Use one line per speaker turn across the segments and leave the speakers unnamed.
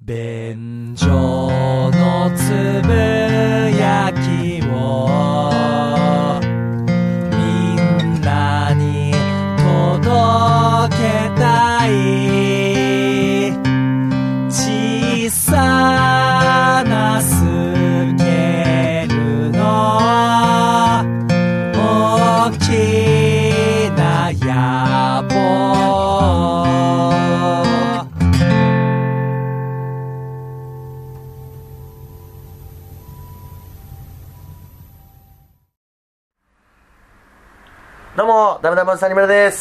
便所のつぶ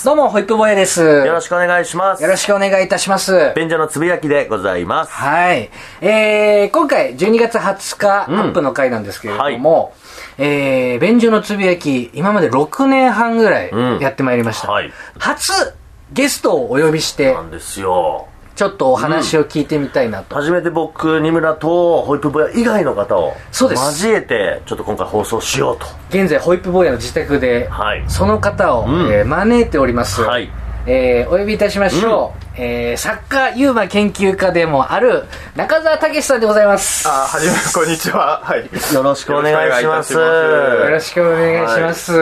どうも、
ホイップボーイです。
よろしくお願いします。
よろしくお願いいたします。
便所のつぶやきでございます。
はい。えー、今回、12月20日、
うん
アップの回なんですけれども、えー、便所のつぶやき、今まで6年半ぐらい
うん
やってまいりました。
はい
初、ゲストをお呼びして
な、んですよ。
ちょっとお話を聞いてみたいなと。
初めて僕、二村とホイップボヤ以外の方を
そうです
交えて、ちょっと今回放送しようと。
現在、ホイップボーイの自宅で、
はい
その方を、
うん
えー招いております。
はい
えーお呼びいたしましょう。えー作家、ユーマ研究家でもある、中澤武さんでございます。
あ、はじめ、こんにちは。はい。
よろしくお願いします。
よろしくお願いし
よろしくお願いします。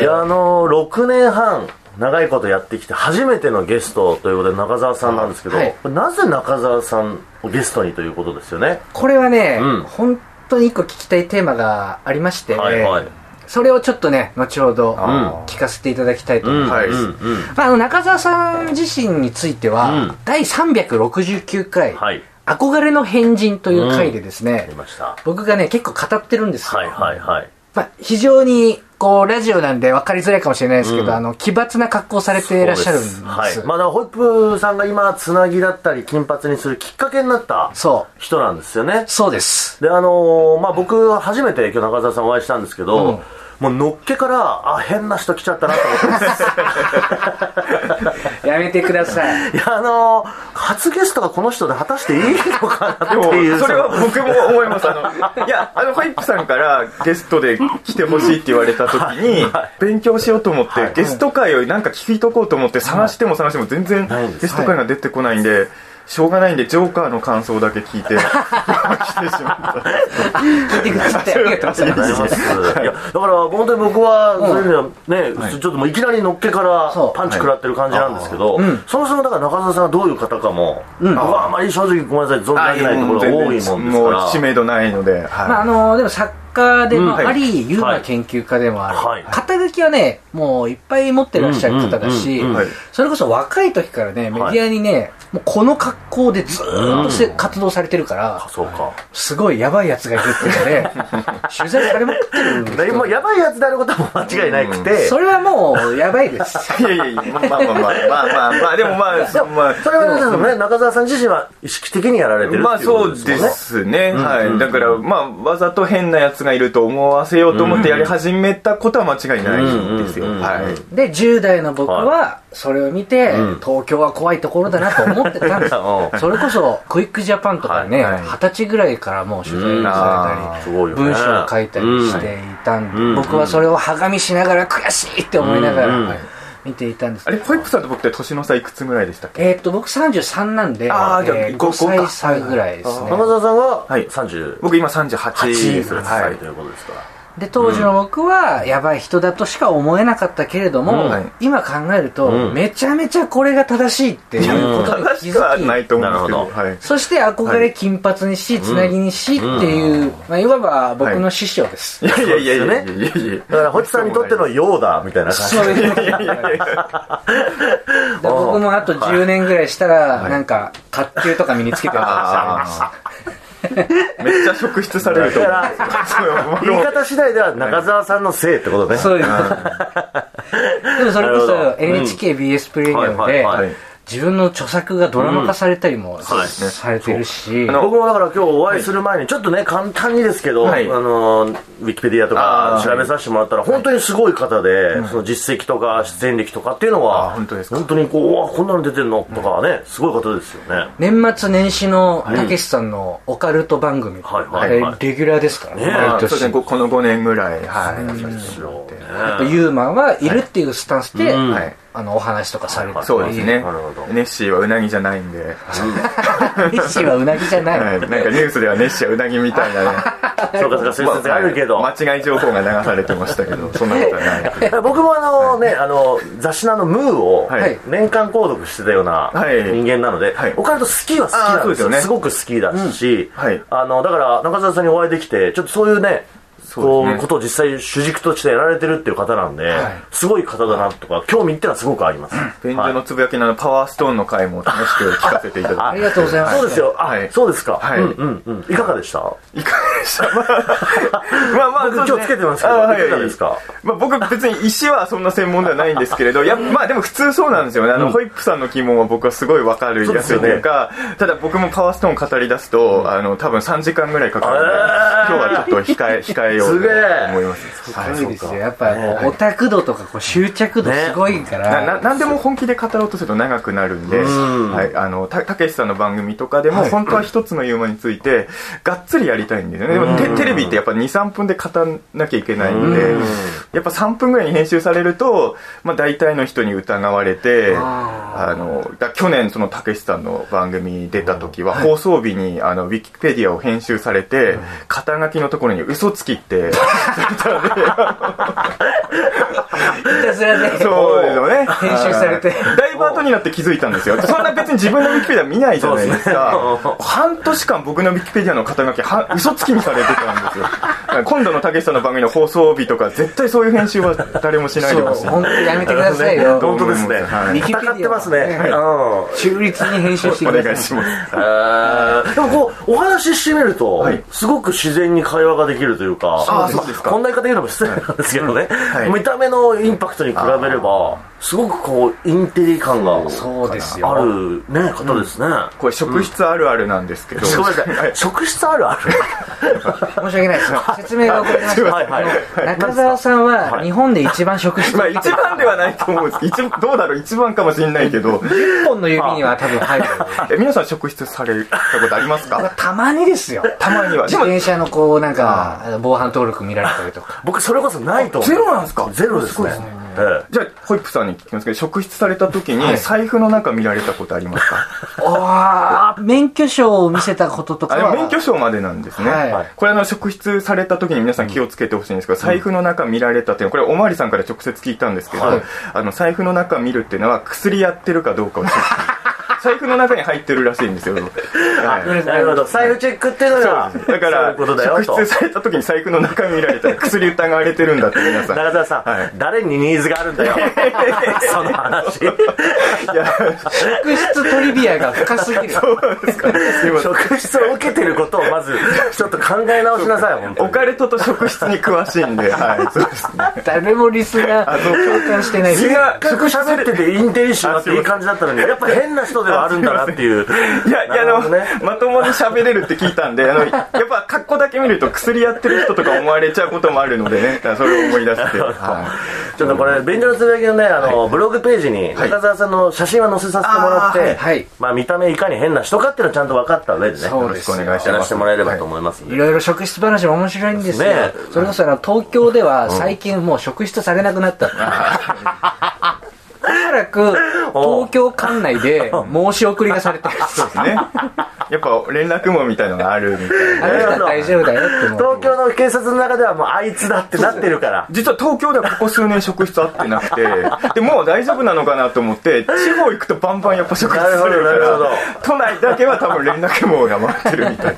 いや、あのー、6年半、長いことやってきて、初めてのゲストということで中澤さんなんですけど、
はい
なぜ中澤さんをゲストにということですよね？
これはね、
うん
本当に一個聞きたいテーマがありまして、
はいはい。
それをちょっとね、後ほど
あ
聞かせていただきたいと思います。
はい
うんうん
まあ、あの中澤さん自身については、
うん
第369回、
はい。
憧れの変人という回でですね、
ありました。
僕がね、結構語ってるんですよ。
はいはいはい。
まあ、非常に、こう、ラジオなんで分かりづらいかもしれないですけど、
うん
あの、奇抜な格好をされていらっしゃるんです。
はい。まあ、ホイップさんが今、つなぎだったり、金髪にするきっかけになった
そう。
人なんですよね。
そうです。
で、あのーまあ、僕、初めて今日中澤さんお会いしたんですけど、
うん
もうのっけから、あ、変な人来ちゃったなと思ってます。
やめてください。
いや、あのー初ゲストがこの人で果たしていいのかな
でも
っていう。
それは僕も思います。あの、いや、あの、ホイップさんからゲストで来てほしいって言われた時に、勉強しようと思って、ゲスト会をなんか聞いとこうと思って探しても探しても全然
ないんです
ゲスト会が出てこないんで、しょうがないんで、ジョーカーの感想だけ聞いて、来てしまった。
聞いてくださってありがとうございま
ありがとうござい
す。
ます。いや、だから本当に僕は、そういう意味ではね、ちょっともういきなりのっけからパンチ食らってる感じなんですけど
はいうん、
そもそもだから中澤さんがどういう方かも、僕はあまり正直ごめんなさい、存じ上げないところが多いもんです
もう知
か
名度ないので、はい。
まあ、あのでも作家でもあ
うん
り、ユーマ研究家でもある、
はい。
肩書きはねもういっぱい持ってらっしゃる方だし、それこそ若い時からねメディアにね、もうこの格好でずーっとせ、活動されてるから
ら。そうか。
すごいやばいやつがいるっていうので 取材されまくってるんです
でもやばいやつであることはもう間違いなくて、
それはもうやばいです。
いやいやいや、まあまあまあまあまあまあ、でもまあ、まあ、
それはね、中澤さん自身は意識的にやられてる
まあ
っていうこ
そうで。
すね。
はい。だから、まあ、わざと変なやつがいると思わせようと思ってやり始めたことは間違いないんですよ。
うんうんうん
はい。
で10代の僕はそれを見て、
うん。
東京は怖いところだなと思ってたんです。
うん
それこそクイックジャパンとかね二十、
はい。はい
歳ぐらいからもう取材されたり、
すごいよね。
文章を書いたりしていたんで、
うん。
僕はそれをはがみしながら悔しいって思いながら、
うん。
はい見ていたんです
あれ、ホイップさんと僕って年の差いくつぐらいでしたっけ？
えーっと僕33なんで、
あーじゃあ
えー
ご
5歳差ぐらいですね。
中澤さんは
はい。
30、
僕今38です。
8
は
歳
い。
ということですから。
で当時の僕はやばい人だとしか思えなかったけれども、
うん。
はい
今考えると、
うん。
めちゃめちゃこれが正しいっていうことに気づき、
ないと思う。んですけど。
なるほ
はい。
そして憧れ金髪にし、つなぎにしっていう、まあ、いわば僕の師匠です。
い。やいやいやいやいや。
そう
いやいや
だから、ホイップさんにとってのヨーダみたいな感じ。
そうい 僕もあと10年ぐらいしたら、なんか、卓球とか身につけてるか
あー めっちゃ職質されると思う。
だから言い方次第では中澤さんのせいってことね。
そういう。でもそれこそ NHKBS プレミアムで
はいはい
はい、
自分の著作がドラマ化されたりも
はい。
されてるし、
あの
僕もだから今日お会いする前にちょっとね簡単にですけど、
はい。
あのウィキペディアとか調べさせてもらったら本当にすごい方で、その実績とか出演歴とかっていうのは
あ本当ですか。
本当にこううわこんなの出てんのとかねすごい方ですよね。
年末年始のたけしさんのオカルト番組、
はい。はい。はい。
レギュラーですからね、
ね
毎年。
ここの5年ぐらい、はい。
ですよね。
やっぱユーマンはいるっていうスタンスで、
うん。
はい
あのお話とかされてて
そうですね。
なるほど。
ネッシーはうなぎじゃないんで、
ネッシーはうなぎじゃない、
はい、なんかニュースではネッシーはうなぎみたいなね。
そうかそうかそういう説があるけど、
ま間違い情報が流されてましたけど そんなことはない。
僕もあのね、あの、雑誌のあの、ムーを
はい。
年間購読してたような
はい。
人間なので
はい、
オカルト好きは好きなんですよ。
ね。
すごく好きだし
うん。はい、
あの、だから中澤さんにお会いできて、ちょっとそういうねこう、ことを実際主軸としてやられてるっていう方なんで、すごい方だなとか、興味ってのはすごくあります。
便所のつぶやきのパワーストーンの回も楽しく聞かせていただ
ありがとうございます。
そうですよ。あ
はい、
そうですか。
はい。
うんうんうん。いかがでした？
いいかがでした？まあまあね。
今日つけてますけど
あはい。
いかがですか？
まあ僕別に石はそんな専門ではないんですけれど やまあでも普通そうなんですよね。あの、ホイップさんの疑問は僕はすごい分かるやすいというかただ僕もパワーストーン語り出すと、あの多分3時間ぐらいかかるので、日はちょっと控え控えようと思います。はい。
すごいですよ。やっぱこうオタク度とかこう執着度すごいから、
なな何でも本気で語ろうとすると長くなるんで、
ん。
はい、あのたたけしさんの番組とかでも本当は一つのユーモアについてがっつりやりたいんですよね。でもテテレビってやっぱ23分で語んなきゃいけないんでやっぱ3分ぐらいに編集されると、まあ、大体の人に疑われて
あ
あのだ去年そのたけしさんの番組に出た時は放送日にあのウィキペディアを編集されて肩書きのところに嘘つきって
いたずらで
そうですよね。
編集されて
はいだいぶ後になって気づいたんですよ。そんな別に自分のウィキペディア見ないじゃないですか。半年間僕のウィキペディアの肩書きは嘘つきにされてたんですよ。今度のたけしさんの番組の放送日とか絶対そういう編集は誰もしないでほしい。
本やめてくださいよ
本当ですね。
はい
ウィキペディア
戦ってますね。うん。
中立に編集して
お
ください
願いします。
えーでもこうお話ししてみると、
はい
すごく自然に会話ができるというか
あそうですか。
こんな言い方言うのも失礼なんですけどね、
はい。
見た目のインパクトに比べればすごくこうインテリ感が
そうですよ。
あるね方ですね、
これ職質あるあるなんですけど。
ごめんなさい、職質あるある？
申し訳ないです。説明が遅れました。
はい。はい。
中澤さんは日本で一番職質
まあ一番ではないと思うんです。一どうだろう？一番かもしれないけど。
一本の指には多分入る
え皆さん職質されたことありますか？
たまにですよ。
たまには。
自転車のこうなんか防犯登録見られたりとか。
僕それこそないと思う。
ゼロなんですか？
ゼロですね
じゃあホイップさんに聞きますけど職質された時に財布の中見られたことありますか、
ああ免許証を見せたこととか
免許証までなんですね、
はい。
これあの職質された時に皆さん気をつけてほしいんですけど、財布の中見られたっていうのはこれおまわりさんから直接聞いたんですけど、
はい。
あの財布の中見るっていうのは薬やってるかどうかをチェック財布の中に入ってるらしいんですよ、
なるほど。財布チェックっていうのが
だから職質された時に財布の中見られたら薬疑われてるんだって皆さん。
中澤さん、
はい。
誰にニーズがあるんだよ。その話。
いや
職質トリビアが深すぎる
そうですか。
職質を受けてることをまずちょっと考え直しなさい本当に。
オカルトと職質に詳しいんで、はい、そうですね。
誰もリスナー共感してない。
みんな
せっかく喋っててインテリッシュなっていい感じだったのにやっぱ変な人ではあるんだなっていう。
いや、いや、あの、まともに喋れるって聞いたんで、あの、やっぱ格好だけ見ると薬やってる人とか思われちゃうこともあるのでね、それを思い出して。は
ちょっとこれ便所のつぶやきのねあの、ブログページに
はい。
中澤さんの写真は載せさせてもらって、
はいはい。
まあ見た目いかに変な人かっていうのはちゃんと分かった上でね
よ。
よろしくお願いします。
やらせてもらえればと思い。ます
いろいろ職質話も面白いんですよ、
ね。
それこそあの東京では最近もう職質されなくなった、おそらく東京管内で申し送りがされたそ
うです。ね。やっぱ連絡網みたいのがあるみたいな。
あれは大丈夫だよって思う。
東京の警察の中ではもうあいつだってなってるから。
実は東京ではここ数年職質あってなくて、でもう大丈夫なのかなと思って、地方行くとバンバンやっぱ職質されるから、都内だけは多分連絡網が回ってるみたいな。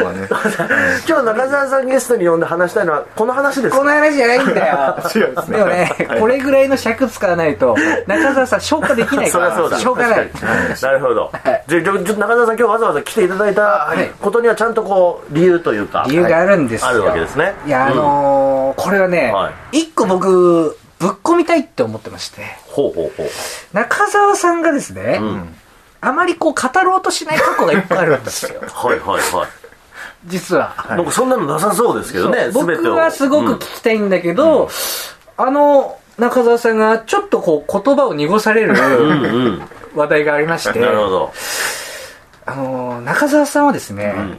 今ね。
今日中澤さんゲストに呼んで話したいのはこの話です
この話じゃないんだよ。
違うんですね。
でもね、これぐらいの尺使わないと中澤さん消化できないから
そりゃそうだ。
しょうがない。
なるほど。じゃあちょちょっと中澤さん今日わざわざ来ていただいた
い。
ことにはちゃんとこう理由というか。
理由があるんですよ、
あるわけですね。
いやあのーこれはね、
は
一個僕ぶっ込みたいって思ってまして。
ほうほうほう。
中澤さんがですね、
ん。
あまりこう語ろうとしない過去がいっぱいあるんですよ。
はいはいはい。
実は、
なんかそんなのなさそうですけどね
僕はすごく聞きたいんだけど、あの中澤さんがちょっとこう言葉を濁される
うんうん。
話題がありまして、
なるほど
あの中澤さんはですね、
ん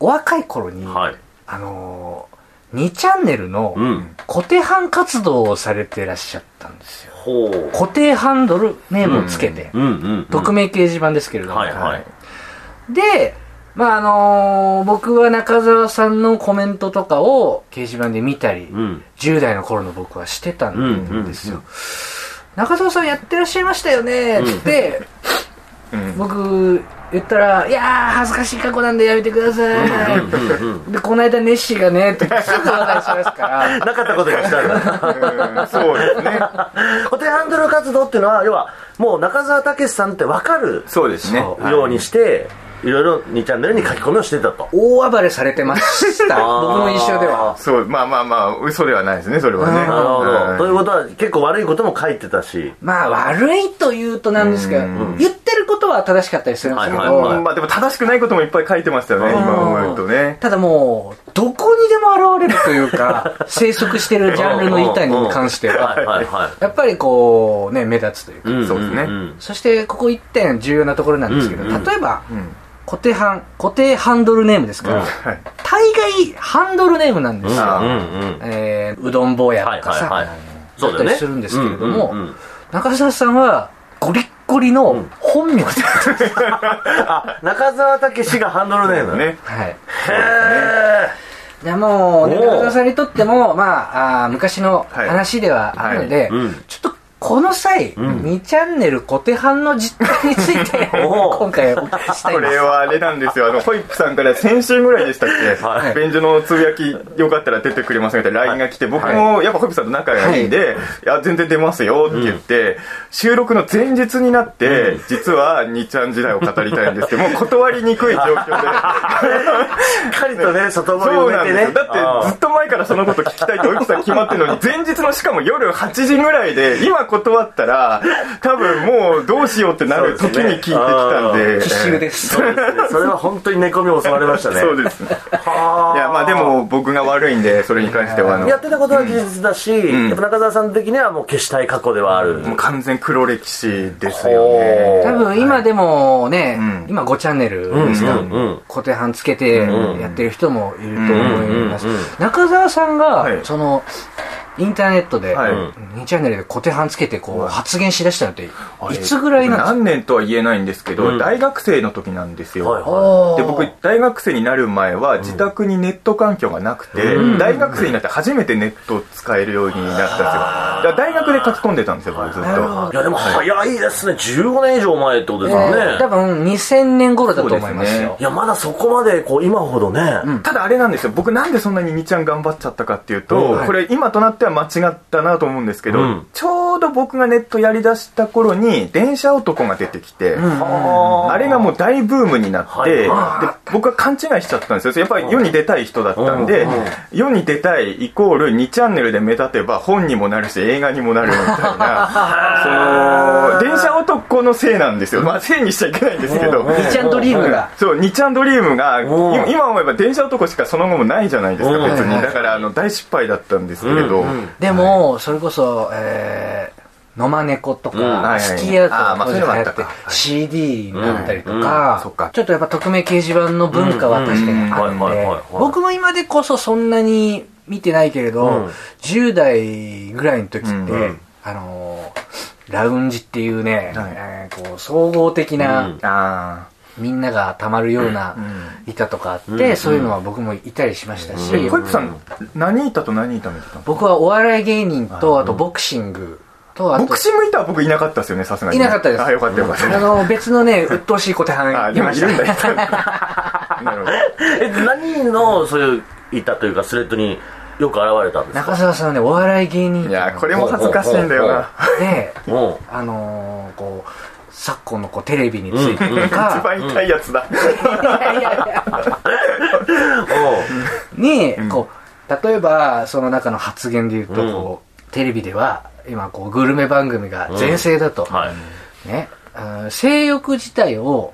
お若い頃に、
はい
あの2チャンネルの
うん
固定班活動をされてらっしゃったんですよ。
ほう。
固定ハンドルネームをつけて、
うんうん。
匿名掲示板ですけれども。
はいはい。
で、まああのー僕は中澤さんのコメントとかを掲示板で見たり、
うん。
10代の頃の僕はしてた
うん
んですよ。中澤さんやってらっしゃいましたよねって、
うん
僕言ったら、いやー恥ずかしい過去なんでやめてください。で、この間ネッシーがね、ってすぐ話題しますから、
なかったことにしたんだ。
うんそうですね
固定ハンドル活動っていうのは、要は、もう中澤武さんって分かる
そうですね
そう
ようにして、いろいろ2チャンネルに書き込みをしてたと。
大暴れされてました。僕の印象では。
そうまあまあまあ嘘ではないですねそれはね
うん
なるほど。という
こ
ことは、結構悪いことも書いてたし。
まあ悪いと言うとなんですけど
うん、
言ってることは正しかったりするんですけ
はいはいはい。
ど、
まあでも正しくないこともいっぱい書いてましたよね
うん。
今思うとね。
ただもう、どこにでも現れるというか、生息してるジャンルの板に関しては、
はいはいは
やっぱりこう、ね、目立つというか。
い。ん
そうですね。
ん
そして、ここ一点重要なところなんですけど、
うんうん
例えば、
うん。
固定ハ固定ハンドルネームですから、
うん。
はい。
大概ハンドルネームなんですよ。
あ
うんうん。
えーうどん坊やとかさ、
はいはいはい。
だったりするんですけれども、
うんうんうん。
中澤さんは、ゴリッの本名で、
あ、中澤武史がハンドルネーム。
ね。
はい。
へ
でもう、中澤さんにとっても、まあ、あー昔の話ではあるので、
はい。うん。
ちょっとこの際、
ん。
2チャンネル固定版の実態について、今回お聞きしたい
こ。れはあれなんですよ。あのホイップさんから先週ぐらいでしたっけ、
はい。
便所のつぶやきよかったら出てくれませんかって LINE が来て、僕もやっぱホイップさんと仲がいいんで、い、や全然出ますよって言って、収録の前日になって、実は2ちゃん時代を語りたいんですけどもう断りにくい状況で。
しっかりとね、外堀
そう
を埋めてね。
なんですよ。だってずっと前からそのこと聞きたいってホイップさん決まってるのに前日のしかも夜8時ぐらいで今断ったら多分もうどうしようってなる時に聞いてきたんで。
奇襲です。
そうです。ねそれは本当に寝込みを襲われましたね。
そうです。ね
はあ
いやまあでも僕が悪いんでそれに関してはあの
やってたことは事実だし、
ん。
やっぱ中澤さん的にはもう消したい過去ではある。
もう完全黒歴史ですよ
ほ
ね
う
多分今でもね、
うん。
今5チャンネルですか、
うんうんうん。
固定版つけてやってる人もいると思います、
うんうんうん。
中澤さんが、
はい。
そのインターネットで、
はい。
2チャンネルで固定版つけてこう、
はい。
発言しだしたのっていつぐらいなんですか？
何年とは言えないんですけど、
うん。
大学生の時なんですよ、
はいは
で僕大学生になる前は自宅にネット環境がなくて、
うん。
大学生になって初めてネットを使えるようになったんですよ。だから大学で書き込んでたんですよ僕ずっと。
い。いやでも早いですね。15年以上前ってことですもんね。
多分2000年頃だと思いますよ。
ね。
いや、まだそこまで、こう、今ほどね。
ただあれなんですよ。僕なんでそんなに2ちゃん頑張っちゃったかっていうと、
うん。
これ今となっては間違ったなと思うんですけど、
うん。
ちょうど僕がネットやりだした頃に電車男が出てきて、
あ。
あれがもう大ブームになって、
はい。
で僕は勘違いしちゃったんですよ。やっぱり世に出たい人だったんで、
うんうん
世に出たいイコール2チャンネルで目立てば本にもなるし映画にもなるみたいな その電車男のせいなんですよ。まあせいにしちゃいけないんですけど、
うんうん。
2ちゃんドリームが、
そう、2ちゃんドリームが、
うん。
今今思えば電車男しかその後もないじゃないですか、
うん。
別に。だから、あの、大失敗だったんですけれど、
うんうん
でもそれこそ、えー、野間猫とか、スキーアウト
あーまあ
が当時流行って
そういうのもあったかはい。
CD になったりと
うん。
か、ちょっとやっぱ匿名掲示板の文化は確かにあって僕も今でこそそんなに見てないけれど、
うん。
10代ぐらいの時って、あのーラウンジっていうね、こう総合的な、みんながたまるような
うん
板とかあって、
うん
そういうのは僕もいたりしましたし、
うん
あ。ホイップさん、何板と何板見てたんですか
僕はお笑い芸人とあとボクシングとあと
ボクシング板は僕いなかったですよね、さすがに。
いなかったです
あ、よかったよかった。
あの別のね鬱陶しい小手
あ、
半いまし
でもいるんだ。なるほど。
え、何の、そういう、いたというか、スレッドによく現れたんですか？
中澤さんはねお笑い芸人
いや、これも恥ずかしいんだよな。
で
うん。
あのーこう昨今のこうテレビについてと
一
か
番痛いやつだ。
にこう例えばその中の発言で言うとこうテレビでは今こうグルメ番組が全盛だと。
はい。
ね。性欲自体を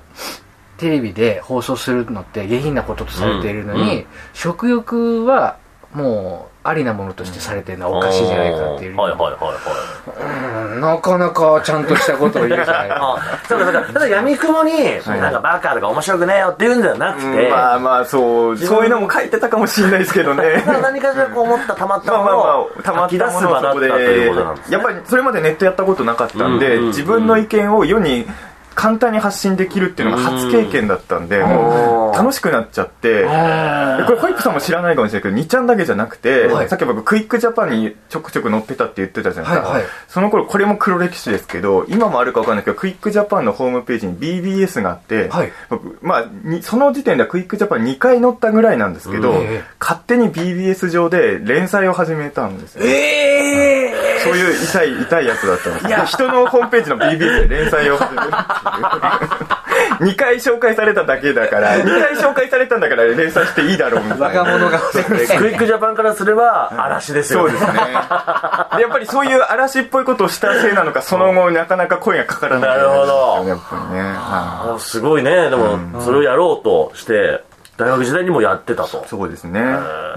テレビで放送するのって下品なこととされているのに、
うん。
食欲はもうありなものとしてされてるのはおかしいじゃないかっていう、
はいはいはいはい。
うんなかなかちゃんとしたことを言うじゃない。か
あそうかそうか。ただ闇雲に、なんかバカとか面白くねえよって言うんじゃなくて、
まあまあそうそういうのも書いてたかもしれないですけどね。
何かしらこう思ったたまったものを
まあ、たまっ
吐き出す場だったということなんで
で、
すね。
やっぱりそれまでネットやったことなかったんで、
うんうんうん。
自分の意見を世に簡単に発信できるっていうのが初経験だったんで、もう楽しくなっちゃって、でこれホイップさんも知らないかもしれないけど、2ちゃんだけじゃなくて、
はい。
さっき僕クイックジャパンにちょくちょく載ってたって言ってたじゃないですか。
はいはい。
その頃これも黒歴史ですけど、今もあるかわかんないけど、クイックジャパンのホームページに BBS があって、
はい。
僕まあ、にその時点ではクイックジャパン2回載ったぐらいなんですけど、勝手に BBS 上で連載を始めたんですよ。
ええ。
そういう痛い、痛いやつだったんです。で人のホームページの BBS で連載を始める。っていう。2回紹介されただけだから、2回紹介されたんだから連載していいだろうみたいな。
若者が。
クイックジャパンからすれば嵐ですよ
そうですね。で、やっぱりそういう嵐っぽいことをしたせいなのか、その後なかなか声がかからない。
な。るほど。
やっぱりね。は
あすごいね。でも、それをやろうとして大学時代にもやってたと。
いそうですね。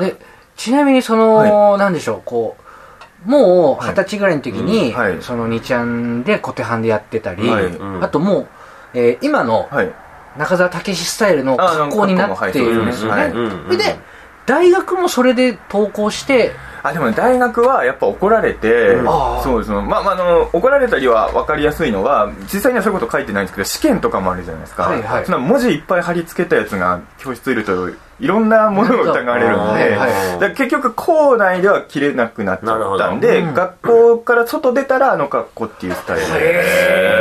でちなみにその、なんでしょうこうもう二十歳ぐらいの時に、
うんはい。
その2ちゃんで小手半でやってたり、
はい。
うん。
あともう、えー今の
はい。
中澤武史スタイルの格好になっているんですよね、で大学もそれで投稿して
あでもね大学はやっぱ怒られて、
あー。
そうですねまあまああの怒られたりは分かりやすいのは実際にはそういうこと書いてないんですけど試験とかもあるじゃないですか、
はいはい。
そんな文字いっぱい貼り付けたやつが教室いるといろんなものが疑われるんで、
はいはい。
結局校内では切れなくなっちゃったんで、
なるほど。
学校から外出たらあの格好っていうスタイルで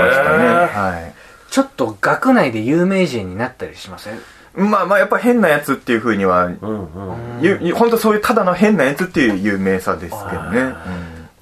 ましたね、はい。
ちょっと学内で有名人になったりしません？
まあまあやっぱ変なやつっていうふうには、
うんうん。
本当そういうただの変なやつっていう有名さですけどね、うん。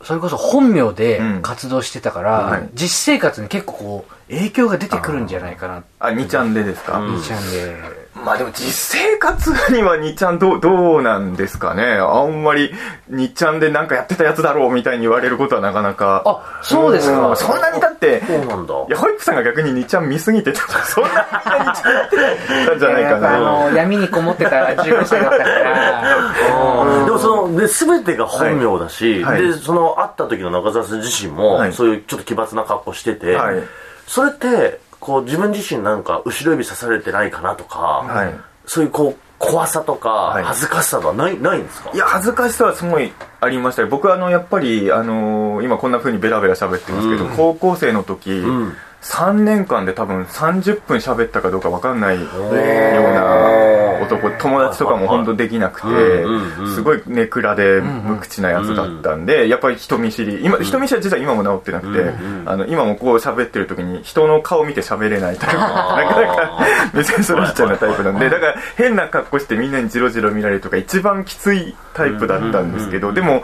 それこそ本名で
うん。
活動してたから、
はい。
実生活に結構こう影響が出てくるんじゃないかな。
あ2ちゃんでですか、
うん。
2ちゃんで。
まあでも実生活には2ちゃんどうどうなんですかね。あんまり2ちゃんでなんかやってたやつだろうみたいに言われることはなかなか。
あそうですか。
ん。そんなにだって
そうなんだ。
いやホイップさんが逆に2ちゃん見すぎてたそんなに2ちゃんってたんじゃないか
やっぱあ
な
の闇にこもってた15歳だったから。
でもそので全てが本名だし、
はい。はい。
でその会った時の中澤さん自身も、
はい。
そういうちょっと奇抜な格好してて、
はい
それってこう自分自身なんか後ろ指刺されてないかなとか、
はい。
そういうこう怖さとか
い。
恥ずかしさとかない,、ないんですか？
いや恥ずかしさはすごいありましたよ。僕はあのやっぱり、あのー今こんな風にベラベラ喋ってますけど、
うん。
高校生の時、
ん。
3年間で多分30分喋ったかどうか分かんないような男友達とかも本当できなくて、すごいネクラで無口なやつだったんで、やっぱり人見知り今人見知りは実は今も治ってなくて、あの今もこう喋ってる時に人の顔見て喋れないタイプ なかなか目線そらしちゃうなタイプなんでだから変な格好してみんなにジロジロ見られるとか一番きついタイプだったんですけど、でも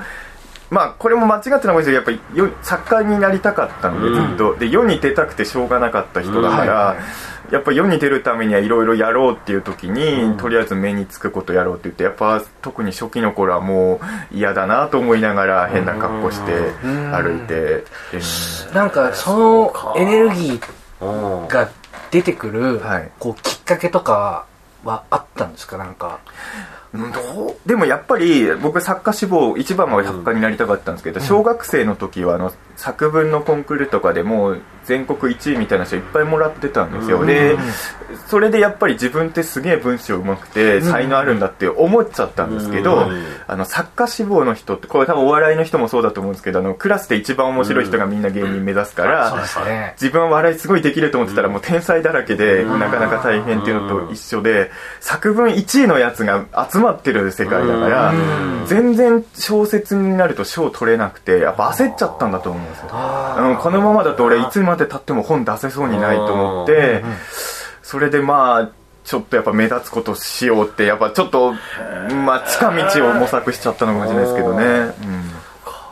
まあこれも間違ってないかもしれないけどやっぱりよ作家になりたかったんでずっと、で世に出たくてしょうがなかった人だから、やっぱ世に出るためにはいろいろやろうっていう時に、とりあえず目につくことやろうって言ってやっぱ特に初期の頃はもう嫌だなと思いながら変な格好して歩いて、
なんかそのエネルギ
うん
ーが出てくる、
はい。
こうきっかけとかはあったんですかなんか。
うんどう？でもやっぱり僕作家志望一番は作家になりたかったんですけど、小学生の時はあの作文のコンクールとかでもう全国1位みたいな人いっぱいもらってたんですよ、でそれでやっぱり自分ってすげえ文章うまくて才能あるんだって思っちゃったんですけど、
うん。
あの作家志望の人ってこれ多分お笑いの人もそうだと思うんですけどあのクラスで一番面白い人がみんな芸人目指すから、
ね。
自分は笑いすごいできると思ってたらもう天才だらけでなかなか大変っていうのと一緒で作文1位のやつが集まってる世界だから全然小説になると賞取れなくてやっぱ焦っちゃったんだと思うんですよ。このままだと俺いつまで経っても本出せそうにないと思ってそれでまあちょっとやっぱ目立つことしようってやっぱちょっとまあ近道を模索しちゃったのかもしれないですけどね、うん。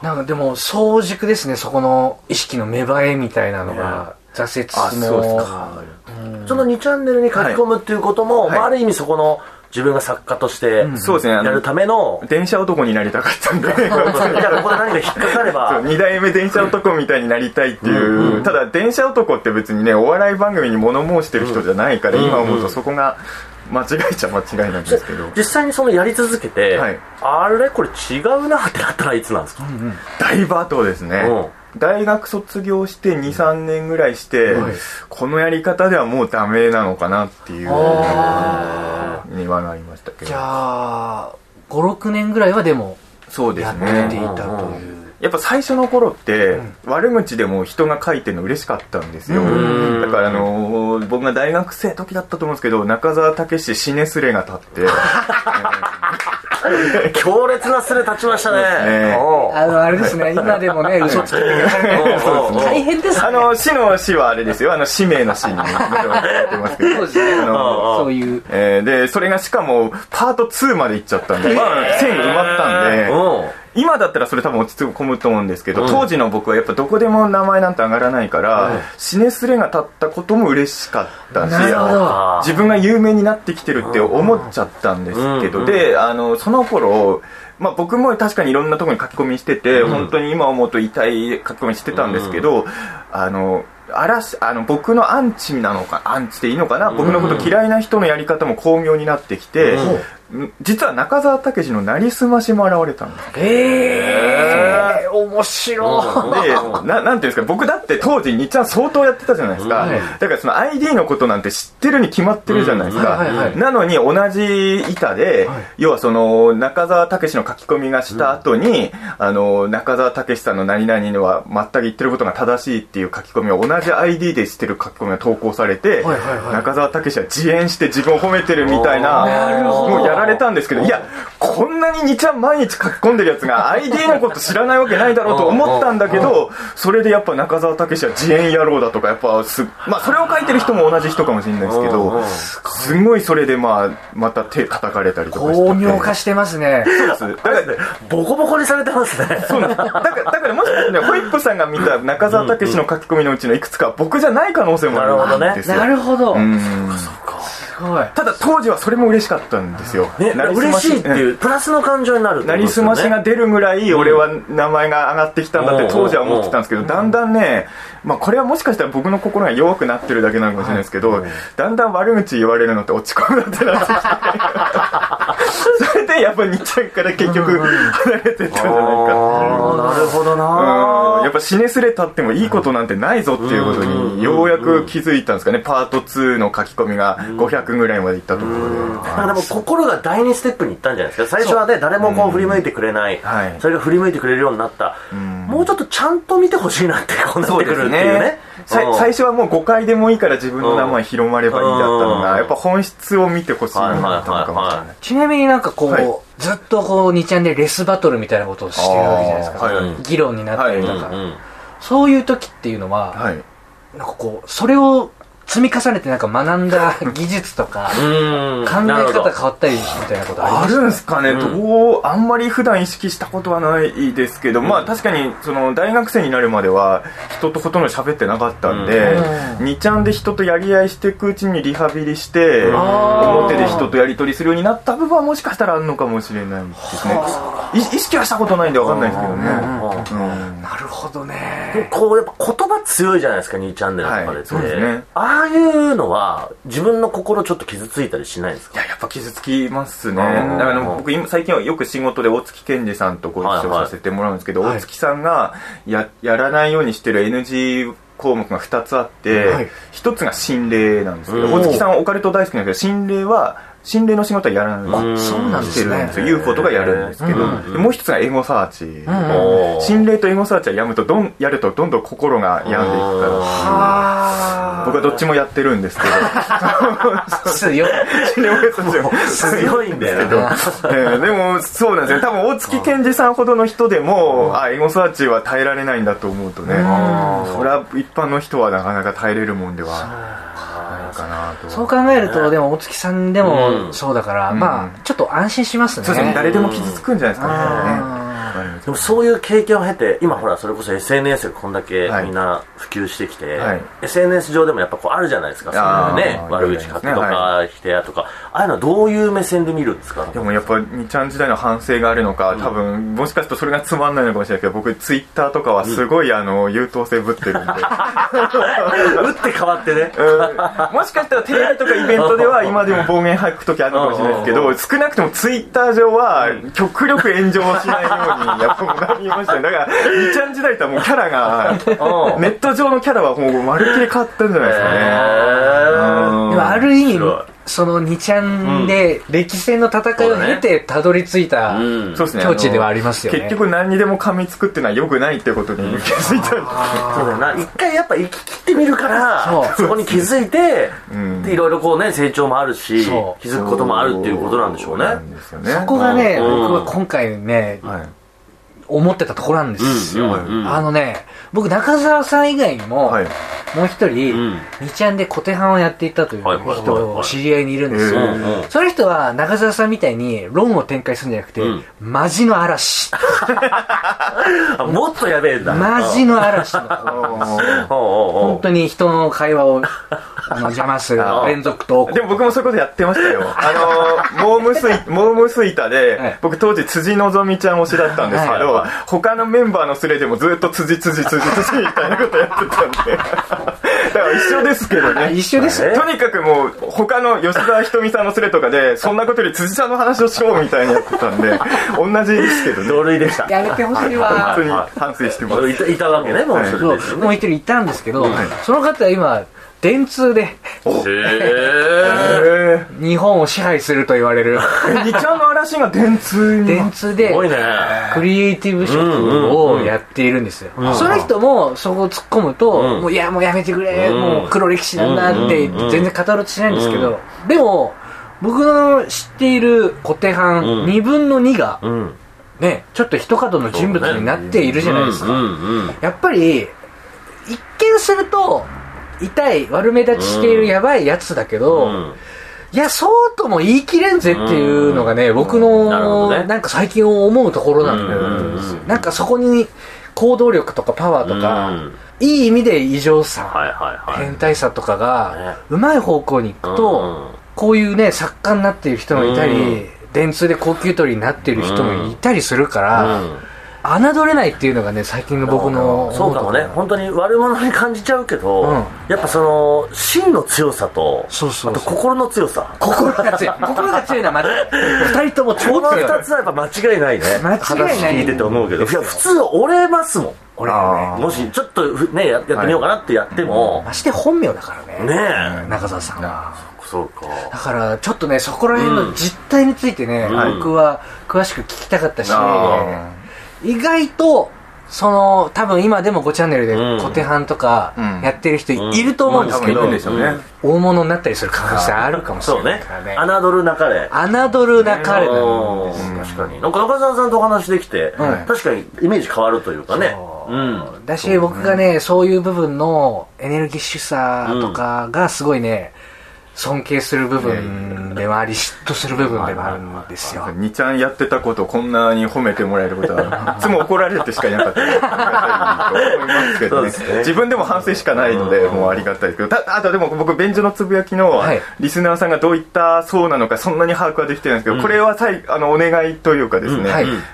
なんかでも早熟ですねそこの意識の芽生えみたいなのが挫折
あそうです
も
か
その2チャンネルに書き込むっていうことも、
はい。
まあ、ある意味そこの自分が作家として
そうですね。
やるための、
電車男になりたかったんで。
じゃあここで何か引っかかれば
そう二代目電車男みたいになりたいっていう、ただ電車男って別にねお笑い番組に物申してる人じゃないから、今思うとそこが間違いちゃ間違いなんですけど。
実際にそのやり続けて、
はい。
あれこれ違うなってなったらいつなんですか、
だいぶ後ですね大学卒業して23年ぐらいして、このやり方ではもうダメなのかなっていうにはなりましたけ
じ
ど
ゃあ56年ぐらいはでも
そうです
やって
ね
いたという。
やっぱ最初の頃って、悪口でも人が書いてるの嬉しかったんですよ。だからあのー僕が大学生の時だったと思うんですけど、中澤武史死ねすれが立って、
強烈なスレ立ちましたね。
あのあれですね。今でもね嘘つき大変ですね。
あの、死の死はあれですよ、あの、使命の死に、ってますけど、
そうですね。
あの
そういう。
えーで、それがしかも、パート2まで行っちゃったんで、まあ、線埋まったんで、今だったらそれ多分落ち込むと思うんですけど、当時の僕はやっぱどこでも名前なんて上がらないから、死ねすれが立ったことも嬉しかったし、自分が有名になってきてるって思っちゃったんですけど、で、あの、その頃、まあ僕も確かにいろんなところに書き込みしてて、本当に今思うと痛い書き込みしてたんですけど、あの、嵐、あの、僕のアンチなのか、アンチでいいのかな、僕のこと嫌いな人のやり方も巧妙になってきて、ん実は中澤武史のなりすましも現れたんです
ええ面白い。
で、ななんていうんですか、僕だって当時、にっちゃん相当やってたじゃないですか。
はい。
だからその ID のことなんて知ってるに決まってるじゃないですか。
うん。はいはいはい。
なのに同じ板で、要はその、中澤武史の書き込みがした後に、あの、中澤武史さんの何々は全く言ってることが正しいっていう書き込みを同じ ID でしてる書き込みが投稿されて、
はいはいはい。
中澤武史は自演して自分を褒めてるみたいな、
なるほど。
もうやられたんですけど、いや、こんなににちゃん毎日書き込んでるやつが ID のこと知らないわけないだろうと思ったんだけど、それでやっぱ中澤武史は自演野郎だとか、やっぱす、まあそれを書いてる人も同じ人かもしれないですけど、すごいそれでまあ、また手叩かれたりとかしてて。
巧妙化してますね。
そうです。だから、
ボコボコにされてますね。
そうなんです。だから、だからもしかしてね、ホイップさんが見た中澤武史の書き込みのうちのいくつかは僕じゃない可能性もあるんですよ。
なるほど
うん。
すごい。
ただ当時はそれも嬉しかったんですよ。
ね嬉しいっていうプラスの感情になる
なり
す
ましが出るぐらい俺は名前が上がってきたんだって当時は思ってたんですけどだんだんねまあこれはもしかしたら僕の心が弱くなってるだけなのかもしれないですけどだんだん悪口言われるのって落ち込むなってなってきて。それでやっぱ日ちゃんから結局離れてったんじゃないかっていう死ねすれたってもいいことなんてないぞっていうことにようやく気づいたんですかね。パート2の書き込みが500ぐらいまでいったところで。
なんかでも心が第二ステップに行ったんじゃないですか。最初はね誰もこう振り向いてくれない、
はい。
それが振り向いてくれるようになった、もうちょっとちゃんと見てほしいなってこうなってくるっていうね
最初はもう誤解でもいいから自分の名前広まればいいだったの
うん。
がやっぱ本質を見てほしいなったのかもしれない
はい
ちなみになんかこう、
はい。
ずっとこう2ちゃんでレスバトルみたいなことをしてるわけじゃないですか、
はい
議論になったりとか、
はい
うん。
そういう時っていうのは、
はい。
なんかこうそれを積み重ねてなんか学んだ技術とか
うん。
考え方変わったりみたいなことありま
あ
す
るんすかね、どうあんまり普段意識したことはないですけど、まあ確かにその大学生になるまでは人とほとんど喋ってなかったんで、
う
2ちゃんで人とやり合いしていくうちにリハビリして、
あー
表で人とやり取りするようになった部分はもしかしたらあるのかもしれないですね。い意識はしたことないんでわかんないですけどね。うん。
なるほどね。
こうやっぱ言葉強いじゃないですか2チャンネルとかで。って、
ですね。
ああいうのは自分の心ちょっと傷ついたりしないんですか？
いや、やっぱ傷つきますね。だ
うん
から僕今最近はよく仕事で大月健二さんとご一緒させてもらうんですけど、
はい。はい
大月さんがややらないようにしてる NG 項目が2つあって、
はい
1つが心霊なんですけど、
うん
大月さんオカルト大好きなんですけど、心霊は、心霊の仕事はやらない。
あ
そうなんですね。
UFO とかやるんですけど、もう一つがエゴサーチ。心霊とエゴサーチはやむとどん、やるとどんどん心が病んでいくから。
あ
僕はどっちもやってるんですけど。
強い。
心霊もやってますよ
強いんだよね
えーでもそうなんですよ。多分大月健二さんほどの人でもあエゴサーチは耐えられないんだと思うとね。それは一般の人はなかなか耐えれるもんではないかなと。
そう考えるとでも大月さんでもそうだから、
ん
まあちょっと安心しますね。
そうですね。誰でも傷つくんじゃないですかね
あ
でもそういう経験を経て今ほらそれこそ SNS がこんだけ
はい。
みんな普及してきて、
はい。
SNS 上でもやっぱこうあるじゃないですかそういうね悪口書くとか、
は
否定とか。ああいうのはどういう目線で見るんですか？
でもやっぱ2ちゃん時代の反省があるのか多分もしかするとそれがつまんないのかもしれないけど僕ツイッターとかはすごいあの優等生ぶってるんで。
打って変わってね。
うん。もしかしたらテレビとかイベントでは 今でも暴言吐く時あるのかもしれないですけど少なくともツイッター上は極力炎上しないようにやっぱもうなりましたねだから2ちゃん時代とはもうキャラが
うん。
ネット上のキャラはもうまるっきり変わったんじゃないですかね。うん。
でもある意味その2ちゃんで歴戦の戦いを経てたどり着いた境地ではありますよね。
結局何にでも噛みつくっていうのは良くないってことに気づいたんです
そうだよな。一回やっぱ生き切ってみるから
そ
こに気づいて、
ん。
でいろいろこうね成長もあるし気づくこともあるっていうことなんでしょうね。
そ
こがね、
うん。
僕は今回ね、
はい
思ってたところなんですよ、
うんうんうん。
あのね僕中澤さん以外にも、
はい。
もう一人、
うん。
2ちゃんで小手半をやっていたという
はいはいはいはい。
人知り合いにいるんですよ、
うん
うん
その人は中澤さんみたいに論を展開するんじゃなくて、
うん。
マジの嵐。
あもっとやべえんだ。
マジの嵐の。本当に人の会話をあの邪魔する
あ
連続投稿
でも僕もそういうことやってましたよ。あの、モームスイ、モームスイタで、
はい。
僕当時辻希美ちゃん推しだったんですけど、
はい
他のメンバーのスレでもずっと辻辻辻辻みたいなことやってたんで。だから一緒ですけどね。
一緒です
とにかくもう、他の吉沢ひとみさんのスレとかで、そんなことより辻ちゃんの話をしようみたいにやってたんで、同じですけどね。
同類でした
やめてほしい
本
わ
当に反省してます。
い。たいたわけねもう一人で。すよね
もう一人いたんですけど、その方は今電通で
へ
え
日本を支配すると言われる。
ー、二ちゃんの嵐が電通に。
電通でクリエイティブ職をやっているんですよ、その人もそこを突っ込むと、
うん。
もういやもうやめてくれ、
うん。
もう黒歴史なんだって
うん
全然語ろうとしないんですけど、でも僕の知っている小手半
うん。
2分の2が
うん。
ねちょっと一角の人物になっているじゃないですか、
うんうん。
やっぱり一見すると痛い悪目立ちしているやばいやつだけど、
うん。
いやそうとも言い切れんぜっていうのがね、僕の
どね。
なんか最近思うところなんだよ、なんかそこに行動力とかパワーとか、
うん。
いい意味で異常さ、
はいはいはい。
変態さとか
ね。
がうまい方向に行くと、
うん。
こういうね作家になっている人もいたり、
うん。
電通で高級取りになっている人もいたりするから、
うん
侮れないっていうのがね最近の僕の
そうかも。ね。本当に悪者に感じちゃうけど、
うん。
やっぱその真の強さと
そうそう
あと心の強さ。
心が強い。心が強いのはまた二人とも超
この
強い
二つはやっぱ間違いないね。
間違いない
話聞いてて思うけど。いや普通折れますもん。
俺はね。
もしちょっとふねややってみようかなってやっても、
まして本名だからね。
ねえ。
中澤さんは
そうか
だからちょっとねそこら辺の実態についてね、
うん。
僕は詳しく聞きたかったし、
あ
意外とその多分今でも5チャンネルで
うん。
小手半とか
うん。
やってる人いると思うんですけど。大物になったりする可能性あるかもしれないからね。
侮るなかれ。
侮るなかれな
うん。確かに。なんか中澤さんとお話できて、
うん。
確かにイメージ変わるというかね。
そう。
うん。
だし僕がねそういう部分のエネルギッシュさとかがすごいね尊敬する部分でもあり嫉妬する部分でもあるんですよ。
2ちゃんやってたことをこんなに褒めてもらえることは、いつも怒られてしかいなかった。と思いますけどね
そうですね。
自分でも反省しかないので、もうありがたいですけど、たあとでも僕、便所のつぶやきの
はい。
リスナーさんがどういった層なのか、そんなに把握はできてないんですけど、これはさいあのお願いというかですね、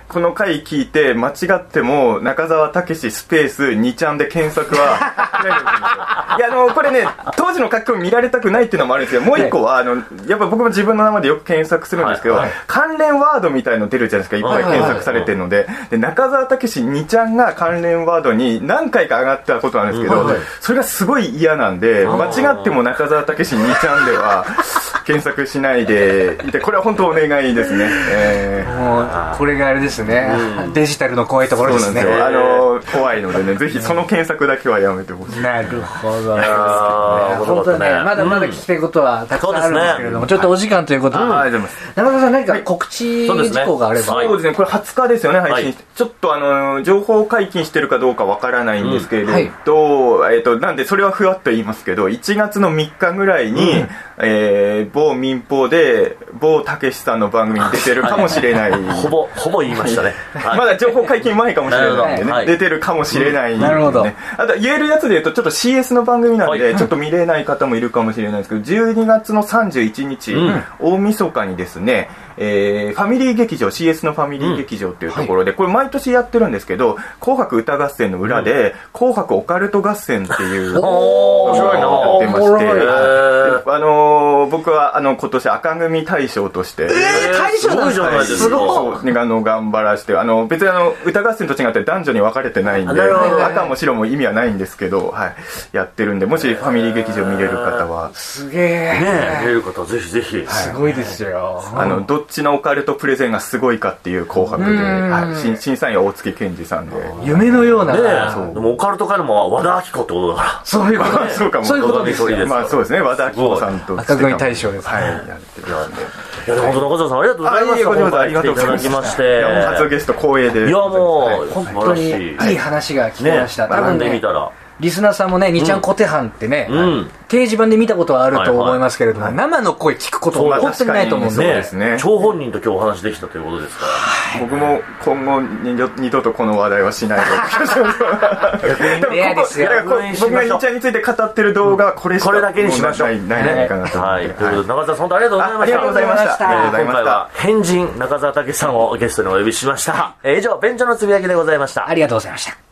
この回聞いて、間違っても、中澤武史スペース2ちゃんで検索は。いや、あの、これね、当時の書き込み見られたくないっていうのもあるんですけど、もう一個は、あの、やっぱ僕も自分の名前でよく検索するんですけど、
はい。はい
関連ワードみたいの出るじゃないですか、いっぱい検索されてるので、で、中澤武史2ちゃんが関連ワードに何回か上がったことなんですけど、
はいはい。
それがすごい嫌なんで、間違っても中澤武史2ちゃんでは、検索しないでいて、これは本当お願いですね。えー
もうこれがあれですね。デジタルの怖いところですね。
そうなんですよ。あの、怖いのでね、ぜひその検索だけはやめてほしい。
なるほど。
あー面白
本当ねまだまだ聞きたいことはたくさんあるんですけれども、ちょっとお時間ということで、
あありがとうございます。
中田さん何か告知事項があれば、
はい
そうですね、これ20日ですよね、配信。して。ちょっとあの、情報解禁してるかどうかわからないんですけれど、えっと、なんでそれはふわっと言いますけど、1月の3日ぐらいに、えー某民放で某たけしさんの番組に出てるかもしれない。
ほぼほぼ言いましたね、はい。
まだ情報解禁前かもしれないんでね、出てるかもしれないんで、ね。
なるほど。
あと言えるやつで言うとちょっと CS の番組なんで、
はい。
ちょっと見れない方もいるかもしれないですけど12月の31日、
ん。
大晦日にですね、えーファミリー劇場 CS のファミリー劇場っていうところで、これ毎年やってるんですけど「紅白歌合戦」の裏で「紅白オカルト合戦」っていう
おー。面白いな。
やってましてあのー僕はあの今年赤組大賞として、
大将なん
すごいじゃないですか
すごい。
あの頑張らしてあの別にあの歌合戦と違って男女に分かれてないんで赤も白も意味はないんですけど、はい、やってるんでもしファミリー劇場見れる方は。
すげえ
ねえ出る方はぜひぜひ、
すごいですよ。
あのどっちのオカルトプレゼンがすごいかっていう紅白で、審審査員は大月健二さんで。
夢のような。
でもオカルト界のも和田アキ子ってことだか
そういうこと
そうかも。
そういうことですよ。
まあそうですね。和田アキ子さんと
赤組大賞です
はい。やってるんで
らいや本当中澤さんありがとうございました。
ありがとうござい
まして。
いやもう初ゲスト光栄で
いやもう、
本
素
当に。
い。
いい話が聞きました、
ね。頼んでみたら
リスナーさんもね、二ちゃん小手班ってね、
うん。
掲示板で見たことはあると
はいはい。
思いますけれども、生の声聞くことは本当にないと思うん
そう
で、
ですね。
張本人と今日お話できたということですから。
僕も今後二度二度とこの話題はしないでも
レアですよ
僕がニちゃんについて語ってる動画はこれしか
これだけにしましょう。
ないないんじゃないかなと
はい。ということで中澤さん本当ありがとうございました。
あありがとうございました。
ありがとうござい
ました。
今回は変人中澤武さんをゲストにお呼びしました。えー以上ベンチャーのつぶやきでございました。
ありがとうございました。